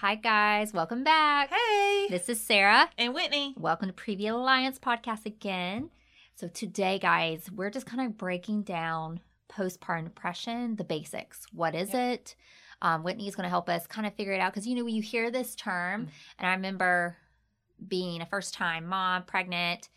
Hi, guys. Welcome back. Hey. This is Sarah. And Whitney. Welcome to Preview Alliance podcast again. So, today, guys, we're just kind of breaking down postpartum depression, the basics. What is it? Um, Whitney is going to help us kind of figure it out because, you know, when you hear this term, Mm. and I remember being a first time mom, pregnant.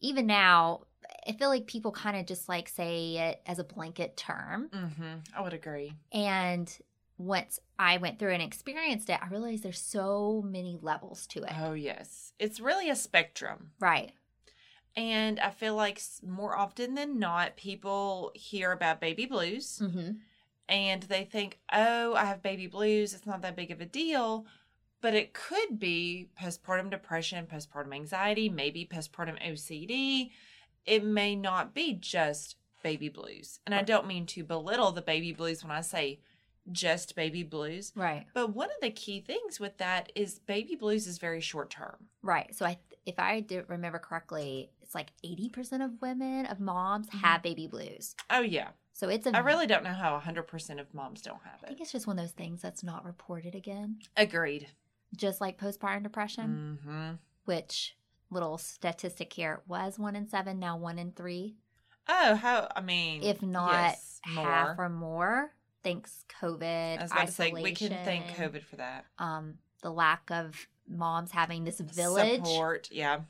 Even now, I feel like people kind of just like say it as a blanket term. Mm-hmm. I would agree. And once I went through and experienced it, I realized there's so many levels to it. Oh, yes. It's really a spectrum. Right. And I feel like more often than not, people hear about baby blues Mm-hmm. and they think, oh, I have baby blues. It's not that big of a deal. But it could be postpartum depression, postpartum anxiety, maybe postpartum OCD. It may not be just baby blues. And I don't mean to belittle the baby blues when I say just baby blues. Right. But one of the key things with that is baby blues is very short term. Right. So I, if I remember correctly, it's like eighty percent of women of moms Mhm. have baby blues. Oh, yeah. So it's a. I really don't know how 100% of moms don't have it. I think it's just one of those things that's not reported again, Agreed. just like postpartum depression, hmm which little statistic here was one in seven, now one in three, Oh, how, I mean, if not yes, half or more. Thanks COVID. I was about to say, we can thank COVID for that. Um, the lack of moms having this village. Support, yeah.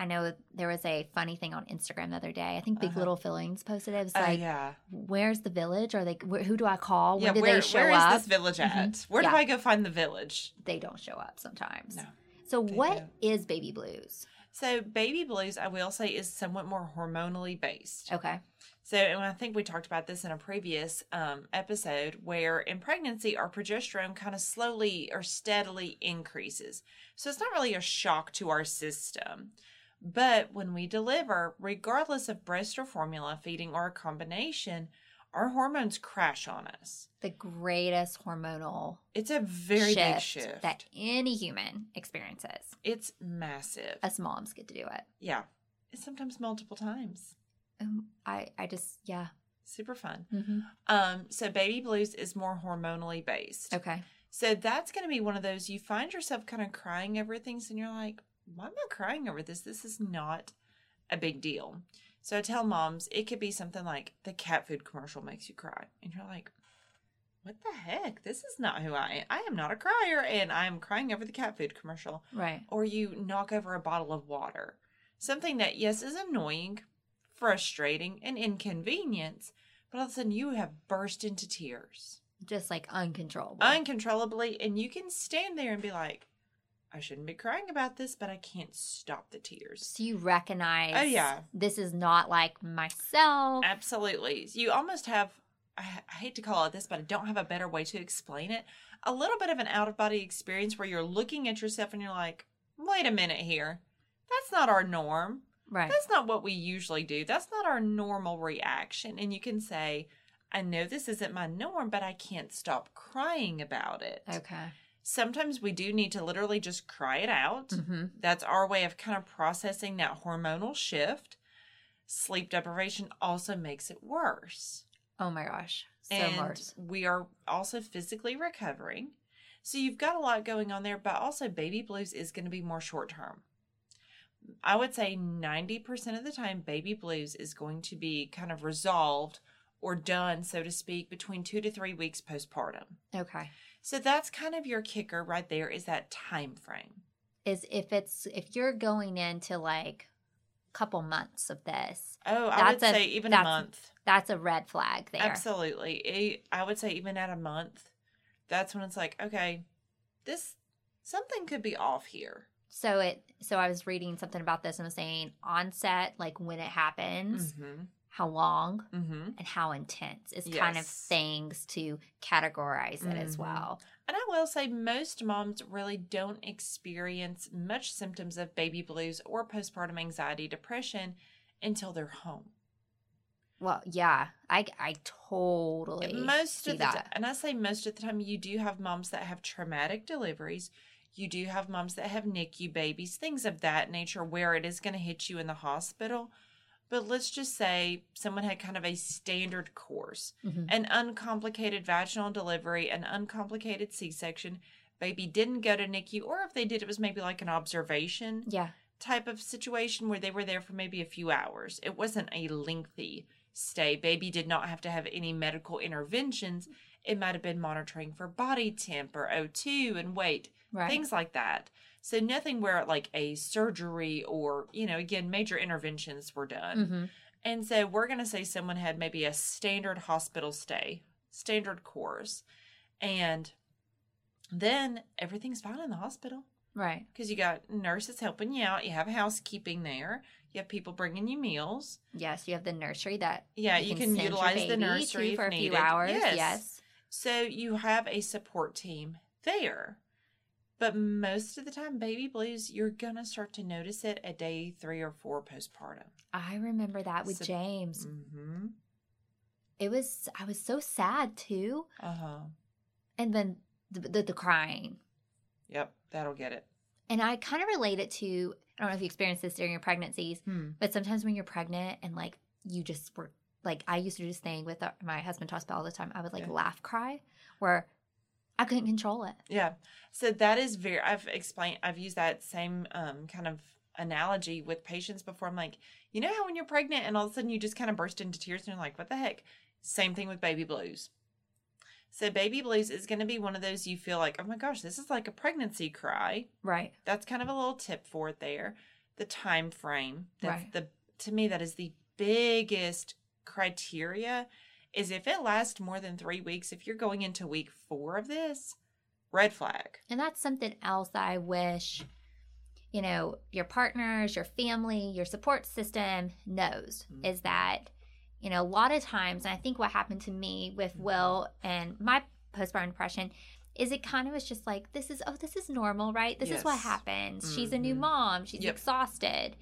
I know there was a funny thing on Instagram the other day. I think Big Uh-huh. Little Feelings posted it. It was Oh, like, yeah. "Where's the village? Are they? Wh- who do I call? When yeah, do where, they show where up? Where is this village at? Mhm. Where Yeah. do I go find the village? They don't show up sometimes. No. So, what don't. is baby blues? So, baby blues, I will say, is somewhat more hormonally based. Okay. So, and I think we talked about this in a previous um, episode where in pregnancy, our progesterone kind of slowly or steadily increases. So, it's not really a shock to our system. But when we deliver, regardless of breast or formula feeding or a combination, our hormones crash on us. The greatest hormonal It's a very shift, big shift. that any human experiences. it's massive. Us moms get to do it. yeah. It's sometimes multiple times. Um, I, I just, yeah. Super fun. Mm-hmm. Um, so baby blues is more hormonally based. Okay. So that's going to be one of those you find yourself kind of crying over things and you're like, why am I crying over this? This is not a big deal. So I tell moms it could be something like the cat food commercial makes you cry. And you're like, what the heck? This is not who I am. I am not a crier and I'm crying over the cat food commercial. Right. Or you knock over a bottle of water. Something that, yes, is annoying, frustrating, and inconvenience, but all of a sudden you have burst into tears Just like uncontrollable. uncontrollably and you can stand there and be like i shouldn't be crying about this but i can't stop the tears so you recognize Oh, yeah. this is not like myself. absolutely you almost have I, I hate to call it this but i don't have a better way to explain it a little bit of an out of body experience where you're looking at yourself and you're like wait a minute here that's not our norm Right. that's not what we usually do that's not our normal reaction and you can say i know this isn't my norm but i can't stop crying about it Okay. Sometimes we do need to literally just cry it out. Mm-hmm. That's our way of kind of processing that hormonal shift. Sleep deprivation also makes it worse. Oh my gosh. So and worse. we are also physically recovering. So you've got a lot going on there, but also baby blues is going to be more short term. I would say 90% of the time, baby blues is going to be kind of resolved or done, so to speak, between two to three weeks postpartum. Okay. So that's kind of your kicker right there is that time frame. Is if it's if you're going into like a couple months of this, Oh, I would a- say even a month. that's a red flag there. Absolutely. I would say even at a month, that's when it's like, okay, this something could be off here. So it so I was reading something about this and was saying onset, like when it happens, Mm-hmm. How long, Mm-hmm. and how intense is kind of things to categorize it as Mhm. well. And I will say most moms really don't experience much symptoms of baby blues or postpartum anxiety depression until they're home. Well, yeah, I I totally most see of the that. time, and I say most of the time, you do have moms that have traumatic deliveries. You do have moms that have NICU babies, things of that nature, where it is going to hit you in the hospital. But let's just say someone had kind of a standard course, Mhm. an uncomplicated vaginal delivery, an uncomplicated C section. baby didn't go to NICU, or if they did, it was maybe like an observation Yeah. type of situation where they were there for maybe a few hours. It wasn't a lengthy stay. Baby did not have to have any medical interventions. It might have been monitoring for body temp or O2 and weight, Right. things like that. So nothing where like a surgery or, you know, again, major interventions were done. hmm And so we're going to say someone had maybe a standard hospital stay, standard course. And then everything's fine in the hospital Right. because you got nurses helping you out. You have housekeeping there. You have people bringing you meals. Yes, you have the nursery that Yeah, you, can, your utilize the nursery for a needed. few hours. Yes. Yes. So you have a support team there. But most of the time, baby blues, you're going to start to notice it at day three or four postpartum. I remember that with So- James. Mm-hmm. It was I was so sad too, Uh huh. and then the the, the crying. Yep, that'll get it. And I kind of relate it to I don't know if you experienced this during your pregnancies, Hmm. but sometimes when you're pregnant and like you just were like I used to do this thing with uh, my husband talks about all the time. I would like Yeah. laugh cry where I couldn't control it. Yeah. So that is very I've explained I've used that same um kind of analogy with patients before. I'm like, you know how when you're pregnant and all of a sudden you just kind of burst into tears and you're like, what the heck? Same thing with baby blues. So baby blues is going to be one of those you feel like, oh my gosh, this is like a pregnancy cry. Right. That's kind of a little tip for it there. The time frame. That's Right. the to me that is the biggest criteria is if it lasts more than 3 weeks, if you're going into week 4 of this, red flag. And that's something else that I wish, you know, your partners, your family, your support system knows Mhm. is that, you know, a lot of times, and I think what happened to me with Mhm. Will and my postpartum depression is it kind of was just like, this is, oh, this is normal, right? This is what Yes. happens. She's a new Mhm. mom, she's Yep. exhausted.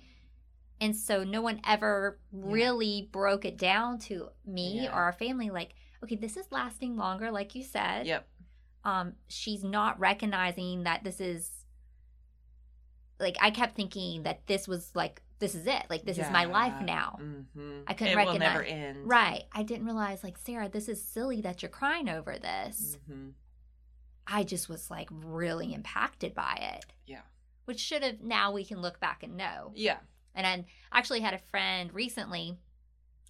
And so no one ever really broke it down to me Yeah. or our family like, okay, this is lasting longer, like you said Yep. um she's not recognizing that this is like I kept thinking that this was like this is it. Like this is my life Yeah. now. Mhm. I couldn't it recognize-. Right. I didn't realize like Sarah, this is silly that you're crying over this. Mhm. I just was like really impacted by it. Yeah. Which should have now we can look back and know. Yeah. And I actually had a friend recently.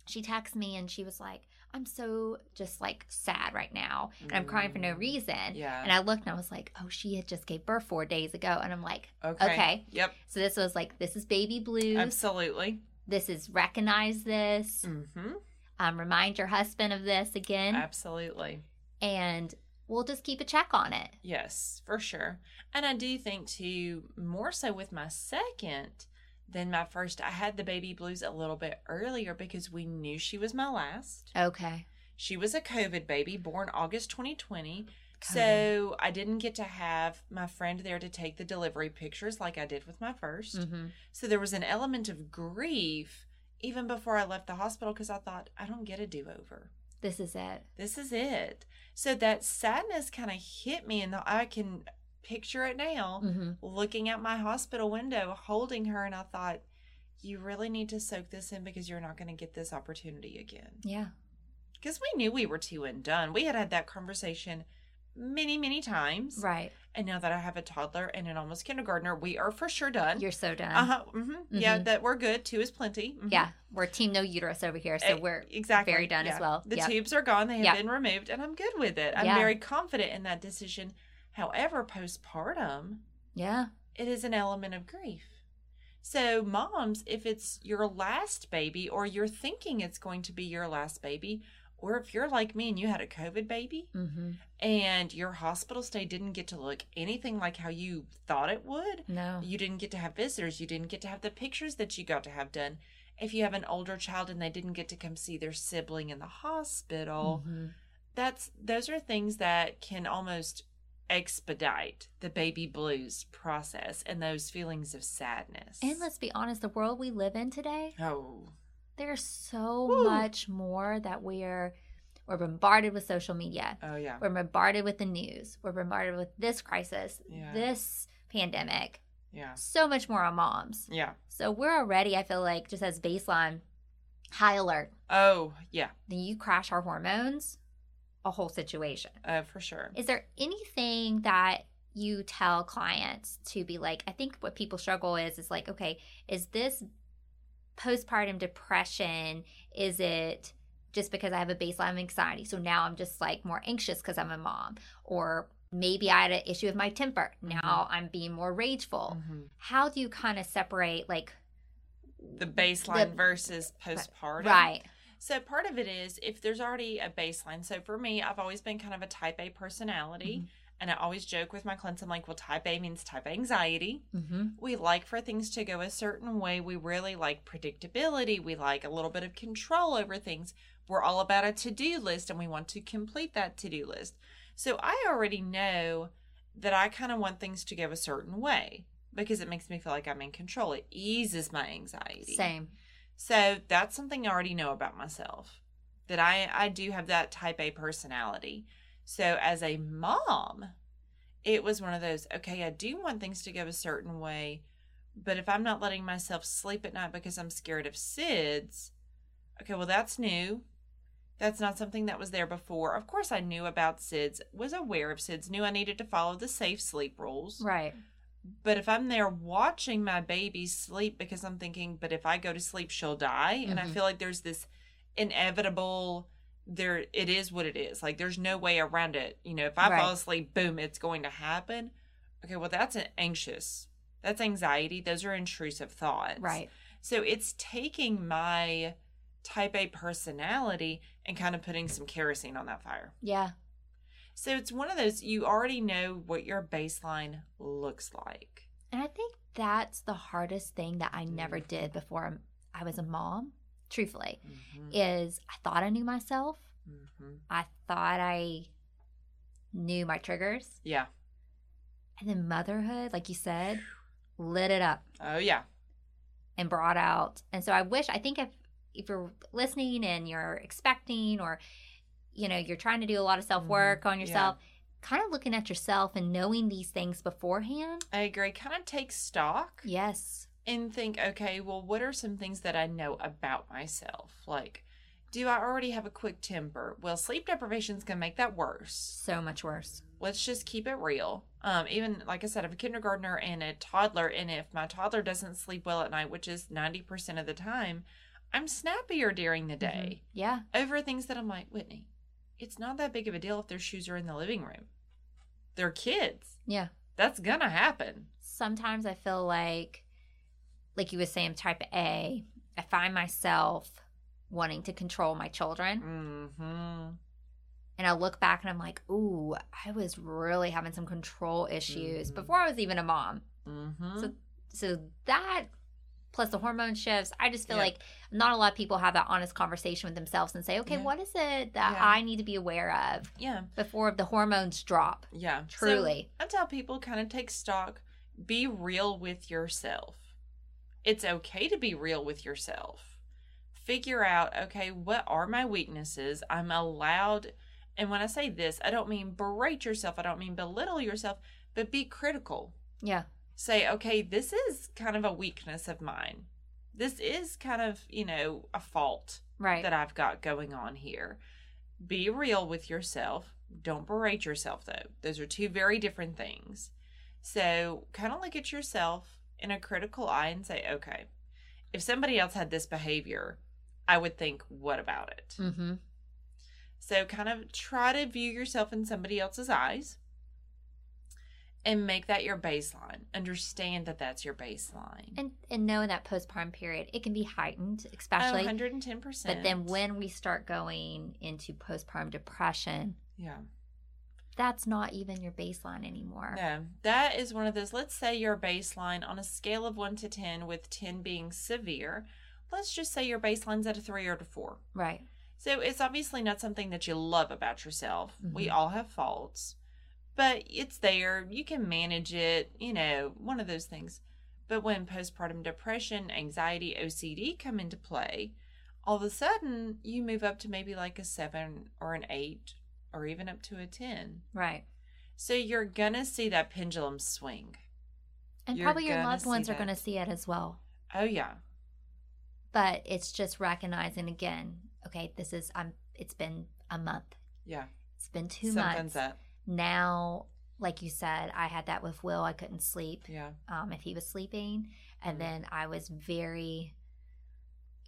She texted me and she was like, I'm so just like sad right now. And I'm crying for no Mm. reason. Yeah. And I looked and I was like, oh, she had just gave birth four days ago. And I'm like, okay. okay. Yep. So this was like, this is baby blues. Absolutely. This is recognize this. Mm-hmm. Um, remind your husband of this again. Absolutely. And we'll just keep a check on it. Yes, for sure. And I do think too, more so with my second than my first, I had the baby blues a little bit earlier because we knew she was my last. Okay. She was a COVID baby, born August 2020. COVID. So I didn't get to have my friend there to take the delivery pictures like I did with my 1st hmm So there was an element of grief even before I left the hospital because I thought, I don't get a do over. This is it. This is it. So that sadness kind of hit me, and I can picture it now hmm looking out my hospital window, holding her, and I thought, you really need to soak this in because you're not going to get this opportunity again. Yeah. Because we knew we were two and done. We had had that conversation many, many times. Right. And now that I have a toddler and an almost kindergartner, we are for sure done. You're so done. uh huh. hmm Yeah, that we're good. Two is plenty. Mhm. Yeah. We're team no uterus over here. So Eh, we're exactly very done as well. The Yep. tubes are gone; they have Yep. been removed, and I'm good with it. I'm Yeah. very confident in that decision. However, postpartum, yeah. it is an element of grief. So, moms, if it's your last baby, or you're thinking it's going to be your last baby, or if you're like me and you had a COVID baby hmm and your hospital stay didn't get to look anything like how you thought it would, No. you didn't get to have visitors, you didn't get to have the pictures that you got to have done. If you have an older child and they didn't get to come see their sibling in the hospital, Mhm. that's those are things that can almost expedite the baby blues process and those feelings of sadness. And let's be honest, the world we live in today, oh, there's so Woo. much more that we're we're bombarded with social media. oh yeah, We're bombarded with the news. We're bombarded with this crisis, Yeah. this pandemic. yeah, So much more on moms. yeah. So we're already, I feel like, just as baseline, high alert. Oh yeah, Then you crash our hormones, a whole situation. uh, for sure. Is there anything that you tell clients to be like, I think what people struggle is is like, okay, is this postpartum depression? Is it just because I have a baseline of anxiety? So now I'm just like more anxious because I'm a mom, or maybe I had an issue with my temper. Now I'm being more rageful. Mhm. How do you kind of separate like The baseline The- versus postpartum. right? So part of it is if there's already a baseline. So for me, I've always been kind of a type A personality. Mm-hmm. And I always joke with my clients, I'm like, well, type A means type A anxiety. Mm-hmm. We like for things to go a certain way. We really like predictability. We like a little bit of control over things. We're all about a to do list and we want to complete that to do list. So I already know that I kind of want things to go a certain way because it makes me feel like I'm in control. It eases my anxiety. Same. So that's something I already know about myself. That I I do have that type A personality. So as a mom, it was one of those, okay, I do want things to go a certain way, but if I'm not letting myself sleep at night because I'm scared of SIDS, okay, well that's new. That's not something that was there before. Of course I knew about SIDS, was aware of SIDS, knew I needed to follow the safe sleep rules. Right. But if I'm there watching my baby sleep because I'm thinking, but if I go to sleep, she'll die. And I Mhm. feel like there's this inevitable, there, it is what it is. Like there's no way around it. You know, if I Right. fall asleep, boom, it's going to happen. Okay, well, that's an anxious. That's anxiety. Those are intrusive thoughts. Right. So it's taking my type A personality and kind of putting some kerosene on that fire. Yeah. So it's one of those, you already know what your baseline looks like. And I think that's the hardest thing that I never Mm. did before I was a mom, truthfully, Mhm. is I thought I knew myself. Mhm. I thought I knew my triggers. Yeah. And then motherhood, like you said, lit it up Oh yeah. and brought out. And so I wish, I think if if you're listening and you're expecting or you know, you're trying to do a lot of self-work on Mm-hmm. Yeah. yourself, kind of looking at yourself and knowing these things beforehand. I agree. Kind of take stock Yes. and think, okay, well, what are some things that I know about myself? Like, do I already have a quick temper? Well, sleep deprivation is going to make that worse. So much worse. Let's just keep it real. Um, even like I said, I have a kindergartner and a toddler, and if my toddler doesn't sleep well at night, which is 90% of the time, I'm snappier during the day. Yeah. over things that I'm like, Whitney, it's not that big of a deal if their shoes are in the living room. They're kids. Yeah. That's gonna happen. sometimes I feel like, like you were saying, type A, I find myself wanting to control my children. Mm-hmm. And I look back and I'm like, ooh, I was really having some control issues Mhm. before I was even a mom. Mm-hmm. So, so that plus the hormone shifts, I just feel Yeah. like not a lot of people have that honest conversation with themselves and say, okay, Yeah. what is it that Yeah. I need to be aware of yeah. before the hormones drop? Yeah. Truly. So I tell people kind of take stock, be real with yourself. It's okay to be real with yourself. Figure out, okay, what are my weaknesses? I'm allowed and when I say this, I don't mean berate yourself, I don't mean belittle yourself, but be critical. Yeah. Say, okay, this is kind of a weakness of mine. This is kind of, you know, a fault Right. that I've got going on here. Be real with yourself. Don't berate yourself, though. Those are two very different things. So, kind of look at yourself in a critical eye and say, okay, if somebody else had this behavior, I would think, what about it? mm-hmm. So, kind of try to view yourself in somebody else's eyes and make that your baseline. Understand that that's your baseline. And and knowing that postpartum period, it can be heightened, Oh, especially. 110%. but then when we start going into postpartum depression, Yeah. that's not even your baseline anymore. No, that is one of those. Let's say your baseline on a scale of 1 to 10, with 10 being severe. Let's just say your baseline's at a 3 or a 4. Right. So it's obviously not something that you love about yourself. We Mhm. all have faults, but it's there. You can manage it, you know, one of those things. But when postpartum depression, anxiety, OCD come into play, all of a sudden you move up to maybe like a 7 or an 8 or even up to a 10. Right. So you're going to see that pendulum swing. And You're probably your loved ones are going to see it as well. Oh, yeah. But it's just recognizing again, okay, this is I'm it's been a month. Yeah. It's been 2 Something's months. up. Now like you said, I had that with Will. I couldn't sleep Yeah. um, if he was sleeping. And Mhm. then I was very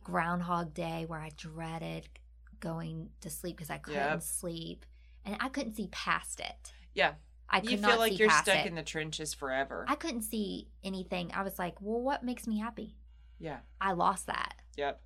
Groundhog Day where I dreaded going to sleep because I couldn't Yep. sleep. And I couldn't see past it. Yeah. I could You not feel like see you're stuck it. in the trenches forever. I couldn't see anything. I was like, well, what makes me happy? yeah. I lost that. Yep.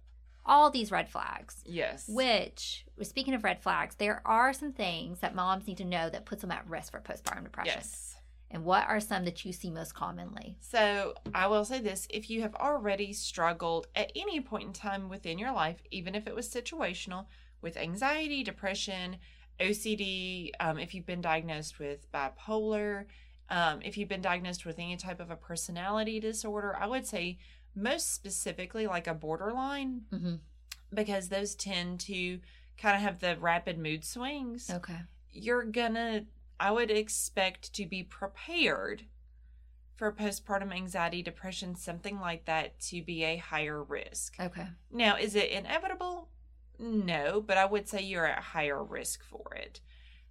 All these red flags. Yes. Which, speaking of red flags, there are some things that moms need to know that puts them at risk for postpartum depression. yes. And what are some that you see most commonly? So I will say this if you have already struggled at any point in time within your life, even if it was situational, with anxiety, depression, OCD, um, if you've been diagnosed with bipolar, um, if you've been diagnosed with any type of a personality disorder, I would say most specifically like a borderline, Mm-hmm. because those tend to kind of have the rapid mood swings. Okay. You're gonna, I would expect to be prepared for postpartum anxiety, depression, something like that to be a higher risk. Okay. Now, is it inevitable? No, but I would say you're at higher risk for it.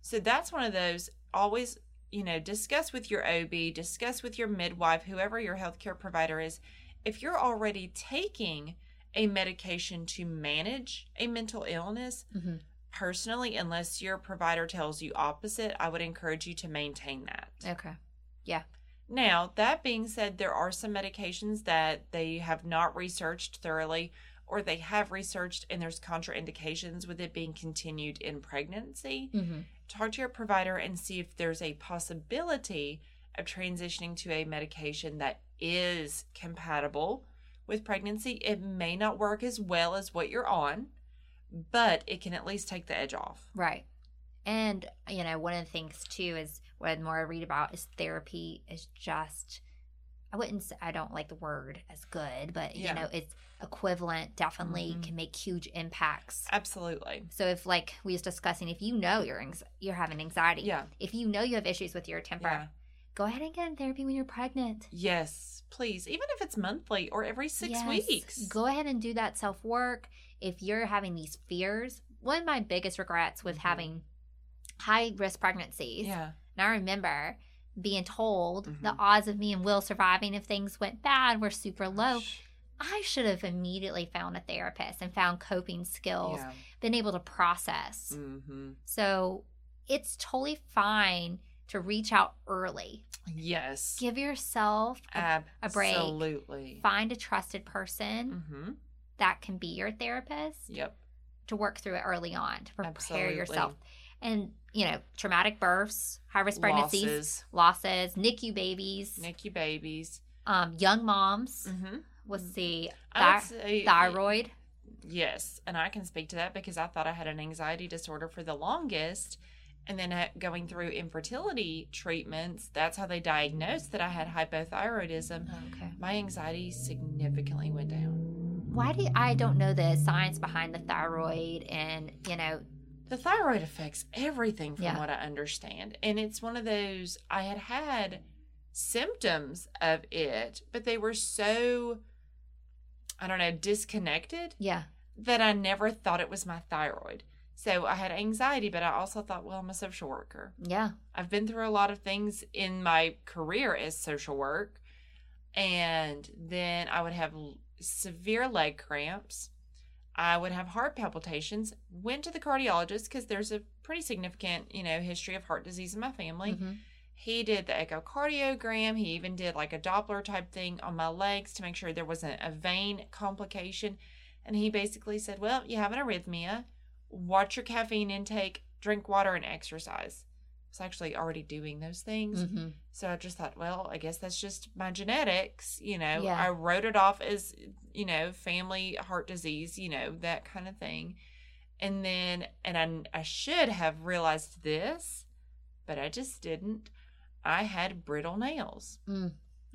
So that's one of those always, you know, discuss with your OB, discuss with your midwife, whoever your healthcare provider is. If you're already taking a medication to manage a mental illness, Mm-hmm. personally, unless your provider tells you opposite, I would encourage you to maintain that. Okay. Yeah. Now, that being said, there are some medications that they have not researched thoroughly or they have researched and there's contraindications with it being continued in pregnancy. Mm-hmm. Talk to your provider and see if there's a possibility of transitioning to a medication that is compatible with pregnancy. It may not work as well as what you're on, but it can at least take the edge off. Right. And, you know, one of the things too is what more I read about is therapy is just, I wouldn't say, I don't like the word as good, but, Yeah. you know, it's equivalent, definitely Mhm. can make huge impacts. Absolutely. So if like we was discussing, if you know you're, you're having anxiety, Yeah. if you know you have issues with your temper, Yeah. Go ahead and get in therapy when you're pregnant. Yes, please. Even if it's monthly or every six Yes. weeks. Go ahead and do that self work. If you're having these fears, one of my biggest regrets with Mhm. having high risk pregnancies, Yeah. and I remember being told the Mhm. odds of me and Will surviving if things went bad were super low. Gosh. I should have immediately found a therapist and found coping skills, Yeah. been able to process. Mm-hmm. So it's totally fine to reach out early. Yes. Give yourself a, a break. Absolutely. find a trusted person Mm-hmm. that can be your therapist Yep. to work through it early on to prepare Absolutely. yourself. And, you know, traumatic births, high risk pregnancies, Losses, losses, NICU babies, NICU babies. um, young moms. Mm-hmm. Let's see, thi- thyroid. Yes, and I can speak to that because I thought I had an anxiety disorder for the longest. And then uh, going through infertility treatments, that's how they diagnosed that I had hypothyroidism. Okay. My anxiety significantly went down. Why do I don't know the science behind the thyroid and you know The thyroid affects everything from Yeah. what I understand. And it's one of those, I had had symptoms of it, but they were so, I don't know, disconnected yeah that I never thought it was my thyroid. So I had anxiety, but I also thought, well, I'm a social worker. yeah I've been through a lot of things in my career as social work. And then I would have severe leg cramps. I would have heart palpitations. Went to the cardiologist because there's a pretty significant, you know, history of heart disease in my family. Mhm. He did the echocardiogram. He even did like a Doppler type thing on my legs to make sure there wasn't a vein complication. And he basically said, Well, you have an arrhythmia. Watch your caffeine intake, drink water, and exercise. I was actually already doing those things. Mhm. So I just thought, well, I guess that's just my genetics. You know, Yeah. I wrote it off as, you know, family heart disease, you know, that kind of thing. And then, and I, I should have realized this, but I just didn't. I had brittle nails.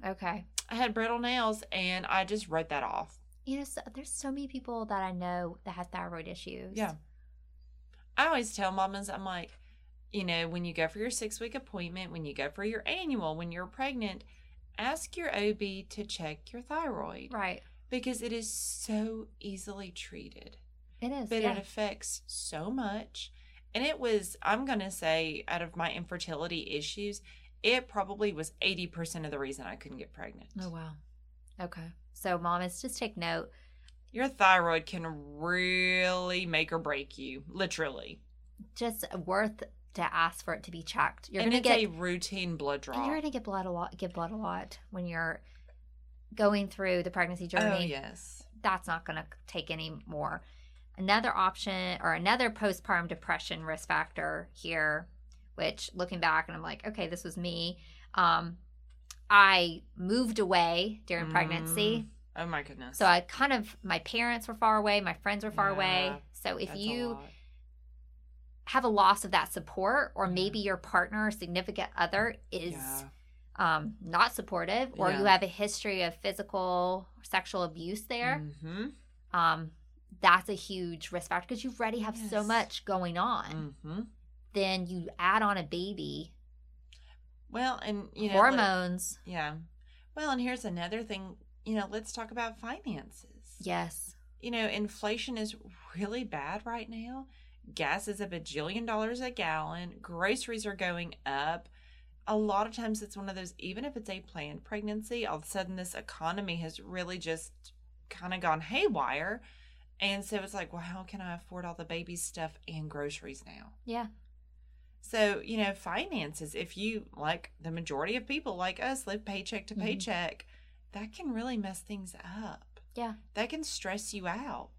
okay. I had brittle nails and I just wrote that off. You know, so, there's so many people that I know that have thyroid issues. Yeah. I always tell mamas, I'm like, you know, when you go for your six week appointment, when you go for your annual, when you're pregnant, ask your OB to check your thyroid Right. because it is so easily treated, It is. but yeah. it affects so much. And it was, I'm going to say, out of my infertility issues, it probably was 80% of the reason I couldn't get pregnant. Oh wow. Okay. So mamas, just take note. Your thyroid can really make or break you, literally. Just worth to ask for it to be checked. You're and gonna it's get a routine blood draw. you're gonna get blood a lot get blood a lot when you're going through the pregnancy journey. oh, yes. That's not gonna take any more. Another option or another postpartum depression risk factor here, which looking back and I'm like, okay, this was me. Um I moved away during pregnancy. Oh, my goodness. So I kind of my parents were far away, my friends were far away. So if That's a you have a loss of that support, or Yeah. maybe your partner or significant other is Yeah. um, not supportive, or you have a history of physical or sexual abuse there, Mm-hmm. um, that's a huge risk factor because you already have so much going on. Mm-hmm. Then you add on a baby, Well, and, you know, like- hormones. yeah. Well, and here's another thing. You know, let's talk about finances. yes. You know, inflation is really bad right now. Gas is a bajillion dollars a gallon. Groceries are going up. A lot of times it's one of those, even if it's a planned pregnancy, all of a sudden this economy has really just kind of gone haywire. And so it's like, well, how can I afford all the baby stuff and groceries now? Yeah. So, you know, finances, if you, like the majority of people like us, live paycheck to Mhm. paycheck, that can really mess things up. Yeah. That can stress you out.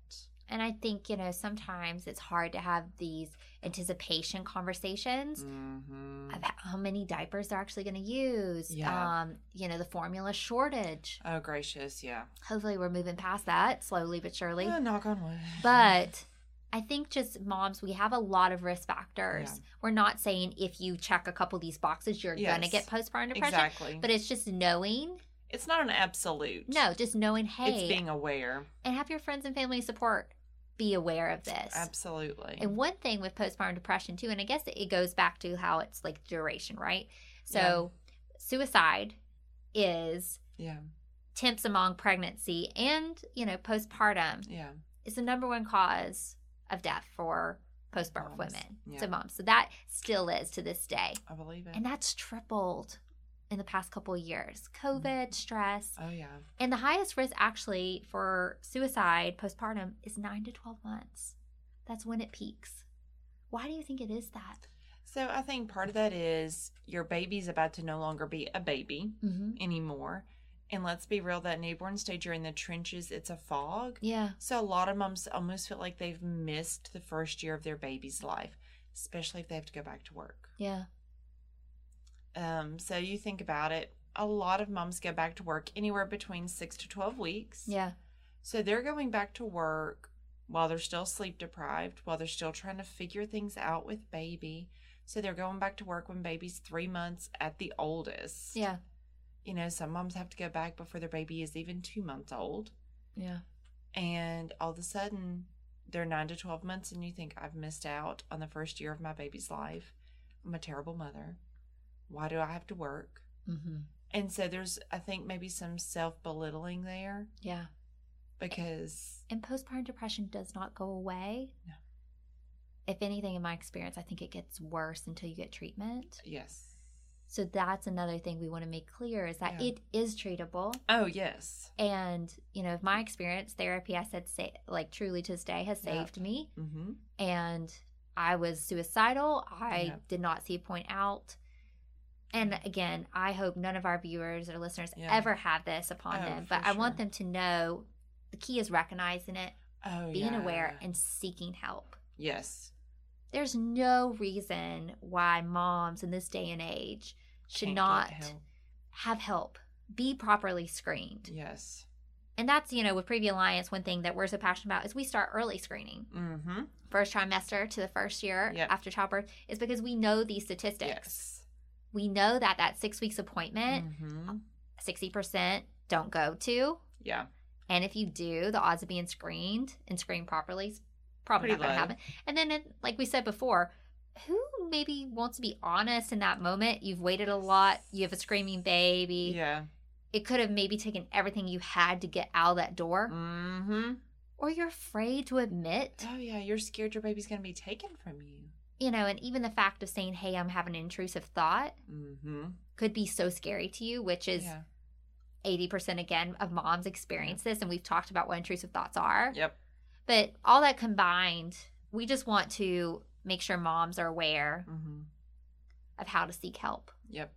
And I think, you know, sometimes it's hard to have these anticipation conversations Mm-hmm. of how many diapers they're actually going to use. Yeah. Um, you know, the formula shortage. Oh, gracious. Yeah. Hopefully, we're moving past that slowly but surely. Uh, knock on wood. But I think just moms, we have a lot of risk factors. Yeah. We're not saying if you check a couple of these boxes, you're going to get postpartum depression. exactly. But it's just knowing, it's not an absolute. no, just knowing, hey, It's being aware. and have your friends and family support be aware of this. Absolutely. And one thing with postpartum depression too, and I guess it goes back to how it's like duration, right? So suicide is yeah. temps among pregnancy and, you know, postpartum Yeah. is the number one cause of death for postpartum Moms. women. Yeah. So moms. So that still is to this day. I believe it. And that's tripled in the past couple of years. Mm-hmm. COVID, stress. oh, yeah. And the highest risk actually for suicide postpartum is 9 to 12 months. That's when it peaks. Why do you think it is that? So I think part of that is your baby's about to no longer be a baby Mm-hmm. anymore. And let's be real, that newborn stage, you're in the trenches, it's a fog. Yeah. So a lot of moms almost feel like they've missed the first year of their baby's life, especially if they have to go back to work. Yeah. Um, so you think about it, a lot of moms go back to work anywhere between six to 12 weeks. Yeah. So they're going back to work while they're still sleep deprived, while they're still trying to figure things out with baby. So they're going back to work when baby's three months at the oldest. Yeah. You know, some moms have to go back before their baby is even two months old. Yeah. And all of a sudden, they're nine to 12 months, and you think, I've missed out on the first year of my baby's life. I'm a terrible mother. Why do I have to work? Mm-hmm. And so there's, I think, maybe some self belittling there Yeah. because, And postpartum depression does not go away. No. If anything, in my experience, I think it gets worse until you get treatment. yes. So that's another thing we want to make clear is that Yeah. it is treatable. Oh, yes. And, you know, in my experience, therapy, I said, say, like, truly to this day has saved me. Mm-hmm. And I was suicidal. I Yeah. did not see a point out. And again, I hope none of our viewers or listeners Yeah. ever have this upon Oh, them. But I want them to know the key is recognizing it, Oh, being yeah. aware, and seeking help. Yes. There's no reason why moms in this day and age should Can't not help. have help, be properly screened. Yes. And that's, you know, with Preview Alliance, one thing that we're so passionate about is we start early screening. Mm-hmm. First trimester to the first year Yep. after childbirth is because we know these statistics. Yes. We know that that six weeks appointment, Mm-hmm. 60% don't go to. Yeah. And if you do, the odds of being screened and screened properly is probably Pretty not going to happen. And then, it, like we said before, who maybe wants to be honest in that moment? You've waited a lot. You have a screaming baby. Yeah. It could have maybe taken everything you had to get out of that door, Mm-hmm. or you're afraid to admit. Oh, yeah. You're scared your baby's going to be taken from you. You know, and even the fact of saying, hey, I'm having an intrusive thought Mm-hmm. could be so scary to you, which is Yeah. 80% again of moms experience this. And we've talked about what intrusive thoughts are. Yep. But all that combined, we just want to make sure moms are aware Mm-hmm. of how to seek help. Yep.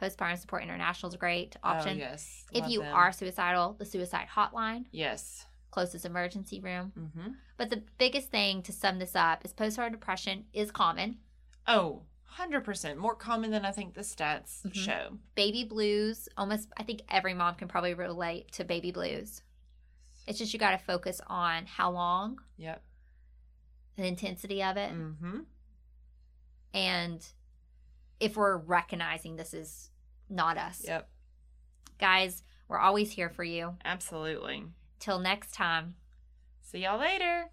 Postpartum Support International is a great option. Oh, yes. If Love you them. are suicidal, the suicide hotline, Yes. Closest emergency room. Mm-hmm. But the biggest thing to sum this up is postpartum depression is common. Oh, 100% more common than I think the stats Mhm. show. Baby blues, almost, I think every mom can probably relate to baby blues. It's just you got to focus on how long, Yep. the intensity of it, Mm-hmm. and if we're recognizing this is not us. Yep. Guys, we're always here for you. Absolutely. Till next time. See y'all later.